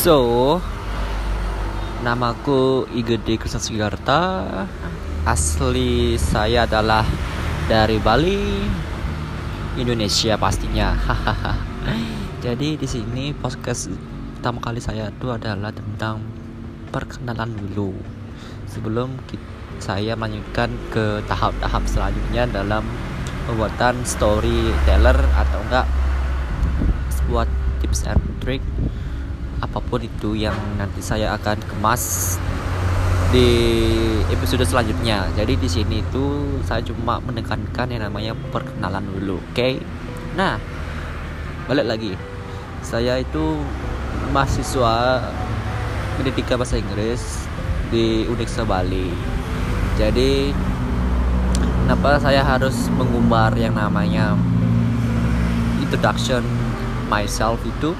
So, namaku Igede Krishna Sugiarta. Asli saya adalah dari Bali, Indonesia pastinya. Jadi di sini podcast pertama kali saya itu adalah tentang perkenalan dulu. Sebelum saya melanjutkan ke tahap-tahap selanjutnya dalam pembuatan storyteller atau enggak sebuah tips and trick apa pun itu yang nanti saya akan kemas di episode selanjutnya. Jadi di sini itu saya cuma menekankan yang namanya perkenalan dulu, oke? Okay? Nah, balik lagi. Saya itu mahasiswa pendidikan bahasa Inggris di Uniksa Bali. Jadi kenapa saya harus mengumbar yang namanya introduction myself itu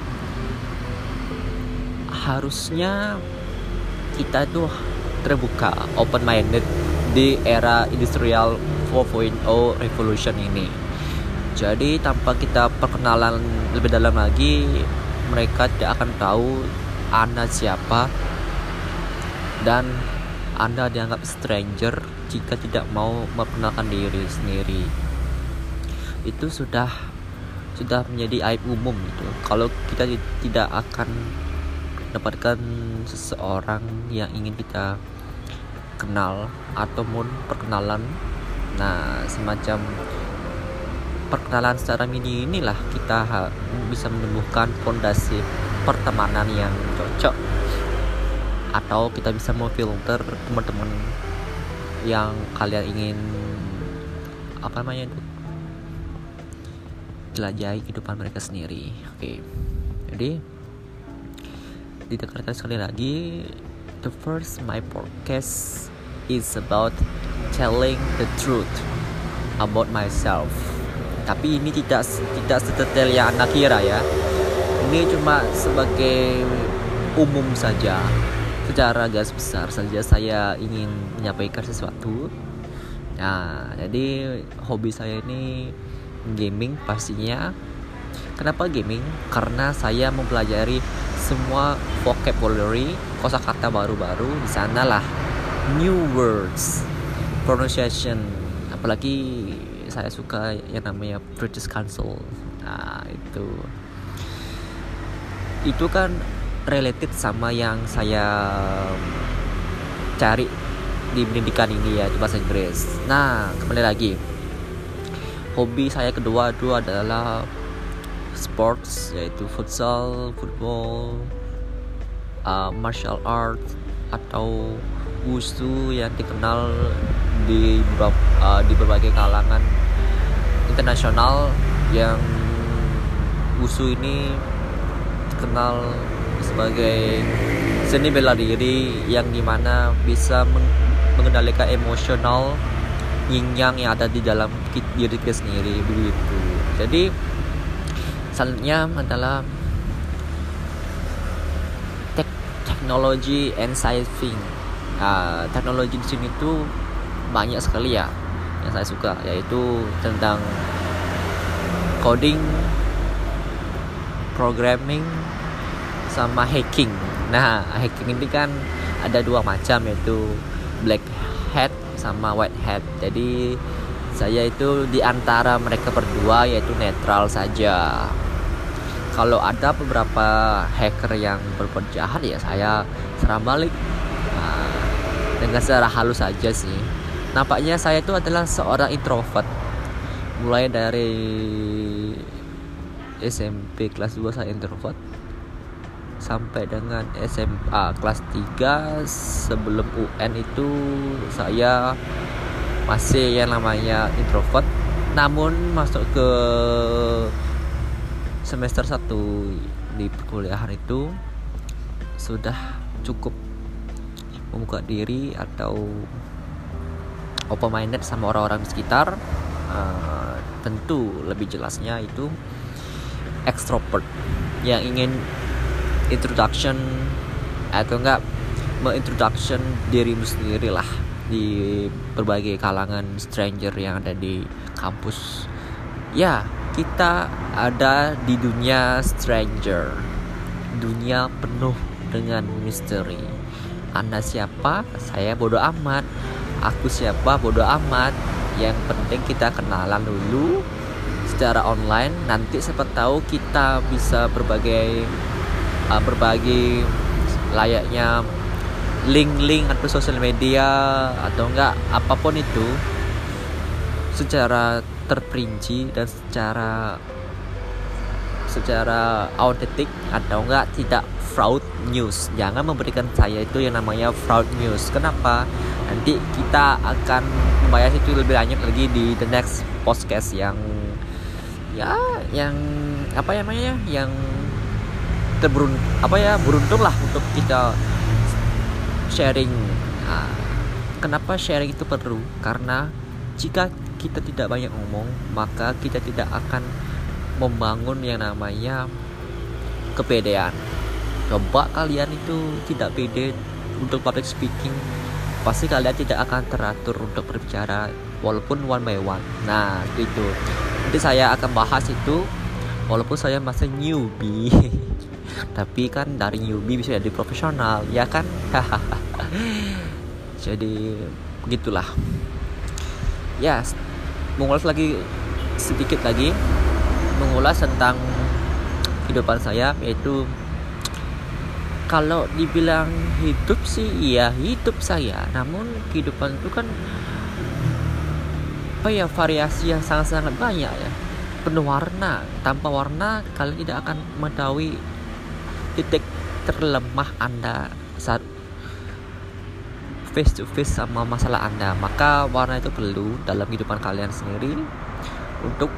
harusnya kita itu terbuka open minded di era industrial 4.0 revolution ini. Jadi tanpa kita perkenalan lebih dalam lagi mereka tidak akan tahu anda siapa dan anda dianggap stranger jika tidak mau memperkenalkan diri sendiri. Itu sudah sudah menjadi aib umum gitu. Kalau kita tidak akan dapatkan seseorang yang ingin kita kenal ataupun perkenalan. Nah semacam perkenalan secara mini inilah kita bisa menumbuhkan fondasi pertemanan yang cocok. Atau kita bisa memfilter teman-teman yang kalian ingin apa namanya itu jelajahi kehidupan mereka sendiri. Oke jadi ditekankan sekali lagi. The first my podcast is about telling the truth about myself. Tapi ini tidak tidak sedetail yang anda kira ya. Ini cuma sebagai umum saja. Secara gas besar saja saya ingin menyampaikan sesuatu. Nah jadi hobi saya ini gaming pastinya kenapa gaming? Karena saya mempelajari semua vocabulary kosakata baru-baru di sana lah new words pronunciation. Apalagi saya suka yang namanya British Council. Nah itu. Itu kan related sama yang saya cari di pendidikan ini ya di bahasa Inggris. Nah kembali lagi. Hobi saya kedua itu adalah sports yaitu futsal, football, uh, martial art atau wushu yang dikenal di uh, di berbagai kalangan internasional yang wushu ini dikenal sebagai seni bela diri yang di mana bisa mengendalikan emosional yin yang yang ada di dalam diri kita sendiri begitu. Jadi selanjutnya adalah tek teknologi and science uh, teknologi di sini tuh banyak sekali ya yang saya suka yaitu tentang coding programming sama hacking. Nah hacking ini kan ada dua macam yaitu black hat sama white hat. Jadi saya itu di antara mereka berdua yaitu netral saja. Kalau ada beberapa hacker yang berbuat jahat ya saya serang balik. Nah, dengan secara halus saja sih. Nampaknya saya itu adalah seorang introvert. Mulai dari SMP kelas 2 saya introvert sampai dengan SMA kelas 3 sebelum UN itu saya masih yang namanya introvert namun masuk ke semester 1 di perkuliahan itu sudah cukup membuka diri atau open minded sama orang-orang di sekitar. Uh, tentu lebih jelasnya itu extrovert yang ingin introduction atau enggak mengintroduction dirimu sendiri lah di berbagai kalangan stranger yang ada di kampus ya kita ada di dunia stranger dunia penuh dengan misteri. Anda siapa? Saya bodoh amat. Aku siapa? Bodoh amat. Yang penting kita kenalan dulu secara online. Nanti siapa tahu kita bisa berbagai uh, berbagi layaknya link-link atau sosial media atau enggak apa pun itu secara terperinci dan secara secara autentik atau enggak tidak fraud news. Jangan memberikan saya itu yang namanya fraud news. Kenapa? Nanti kita akan membahas itu lebih banyak lagi di the next podcast yang ya yang apa namanya yang terberun apa ya beruntung lah untuk kita sharing. Nah, kenapa sharing itu perlu? Karena jika kita tidak banyak ngomong maka kita tidak akan membangun yang namanya kepedean. Coba kalian itu tidak pede untuk public speaking pasti kalian tidak akan teratur untuk berbicara walaupun one by one. Nah itu nanti saya akan bahas itu walaupun saya masih newbie. Tapi kan dari newbie bisa jadi profesional ya kan jadi begitulah. Ya mengulas lagi sedikit lagi. Mengulas tentang kehidupan saya yaitu kalau dibilang hidup sih iya hidup saya. Namun kehidupan itu kan apa ya variasi yang sangat-sangat banyak ya. Penuh warna. Tanpa warna kalian tidak akan mengetahui titik terlemah anda saat face to face sama masalah anda. Maka warna itu perlu dalam kehidupan kalian sendiri untuk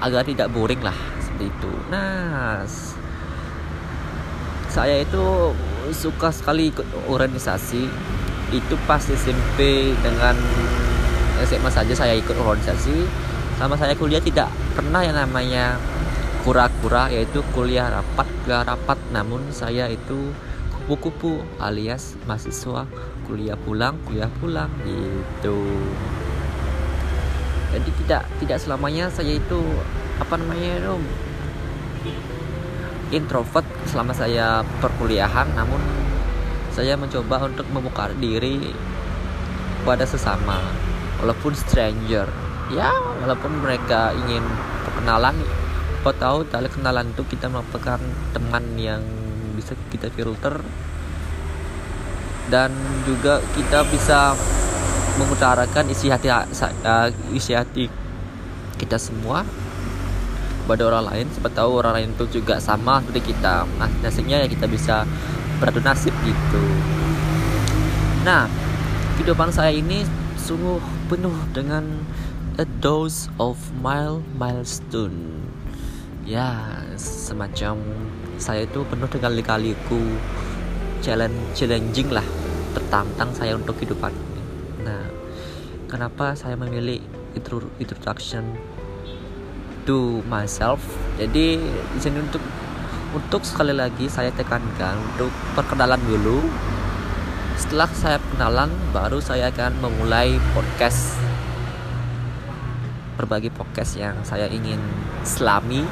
agar tidak boring lah seperti itu. Nah saya itu suka sekali ikut organisasi. Itu pasti SMP dengan SMA saja saya ikut organisasi. Sama saya kuliah tidak pernah yang namanya kura-kura yaitu kuliah rapat kuliah rapat. Namun saya itu kupu-kupu alias mahasiswa kuliah pulang kuliah pulang gitu. Jadi tidak tidak selamanya saya itu apa namanya itu introvert selama saya perkuliahan. Namun saya mencoba untuk membuka diri pada sesama walaupun stranger. Ya walaupun mereka ingin perkenalan siapa tahu dari kenalan itu kita merupakan teman yang bisa kita filter. Dan juga kita bisa mengutarakan isi hati uh, isi hati kita semua pada orang lain. Siapa tahu orang lain itu juga sama seperti kita. Nah nasibnya ya kita bisa beradu nasib gitu. Nah kehidupan saya ini sungguh penuh dengan a dose of mile milestone. Ya semacam saya itu penuh dengan lika-liku challenge challenging lah tertantang saya untuk kehidupan nah kenapa saya memilih introduction to myself? Jadi di untuk untuk sekali lagi saya tekankan untuk perkenalan dulu. Setelah saya perkenalan baru saya akan memulai podcast. Berbagi podcast yang saya ingin selami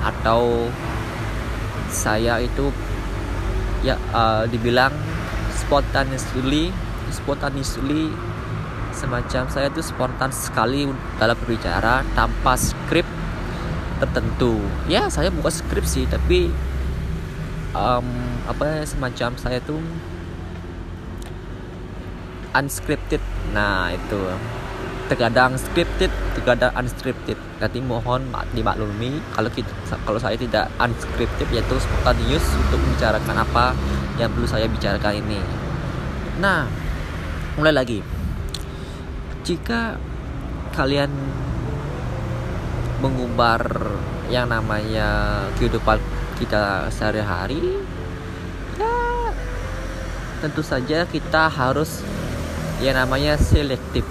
atau saya itu ya uh, dibilang spontaneously spontaneously semacam saya itu spontan sekali dalam berbicara tanpa skrip tertentu. Ya saya bukan skrip sih tapi um, apa semacam saya tuh unscripted. Nah itu terkadang scripted terkadang unscripted. Nanti mohon dimaklumi kalau kita kalau saya tidak unscripted yaitu spontaneous untuk membicarakan apa yang perlu saya bicarakan ini. Nah mulai lagi. Jika kalian mengumbar yang namanya kehidupan kita sehari-hari ya tentu saja kita harus yang namanya selektif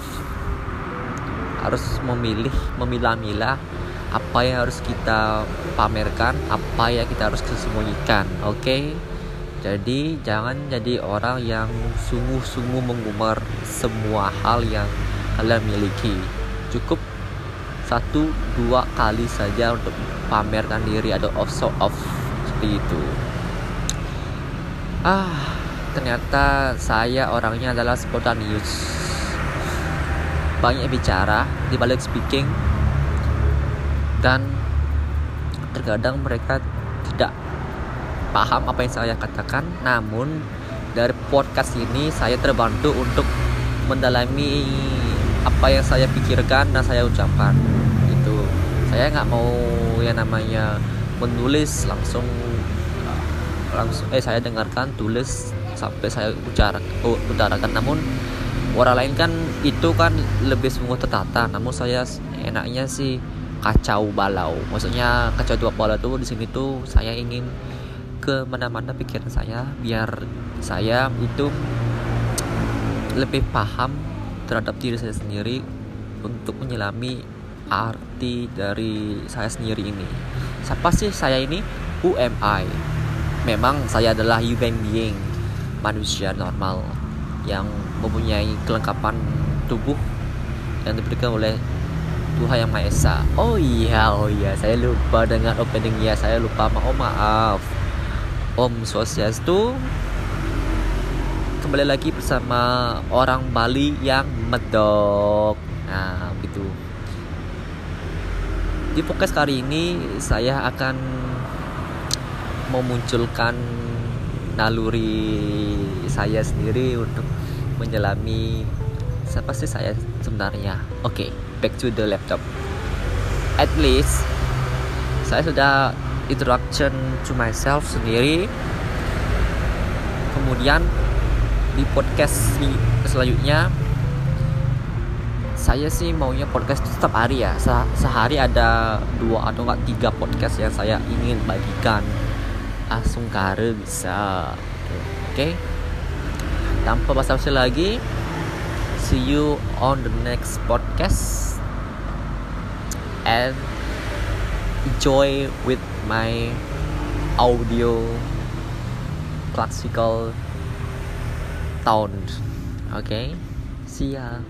harus memilih memilah-milah apa yang harus kita pamerkan apa yang kita harus sembunyikan oke? Okay? jadi jangan jadi orang yang sungguh-sungguh mengumar semua hal yang kalian miliki. Cukup satu dua kali saja untuk pamerkan diri atau off show off seperti itu. Ah ternyata saya orangnya adalah spontaneous banyak bicara di balik speaking. Dan terkadang mereka tidak paham apa yang saya katakan. Namun dari podcast ini saya terbantu untuk mendalami apa yang saya pikirkan dan saya ucapkan. Itu saya nggak mau yang namanya menulis langsung langsung eh saya dengarkan tulis sampai saya ucapkan utarakan. Namun orang lain kan itu kan lebih semua tertata namun saya enaknya sih kacau balau. Maksudnya kacau dua balau tuh di sini tuh saya ingin ke mana-mana pikiran saya biar saya itu lebih paham terhadap diri saya sendiri untuk menyelami arti dari saya sendiri ini. Siapa sih saya ini? Who am I? Memang saya adalah human being manusia normal yang mempunyai kelengkapan tubuh yang diberikan oleh Tuhan yang Maha Esa. Oh iya, oh iya, saya lupa dengan openingnya, saya lupa. Oh maaf. Om Swastiastu. Kembali lagi bersama orang Bali yang medok. Nah, gitu. Di podcast kali ini saya akan memunculkan naluri saya sendiri untuk menyelami siapa sih saya sebenarnya. Oke, okay, back to the laptop. At least saya sudah introduction to myself sendiri. Kemudian di podcast selanjutnya saya sih maunya podcast setiap hari ya Se sehari ada dua atau enggak tiga podcast yang saya ingin bagikan langsung kare bisa oke okay? Tanpa basa-basi lagi. See you on the next podcast. And enjoy with my audio classical sound. Okay? See ya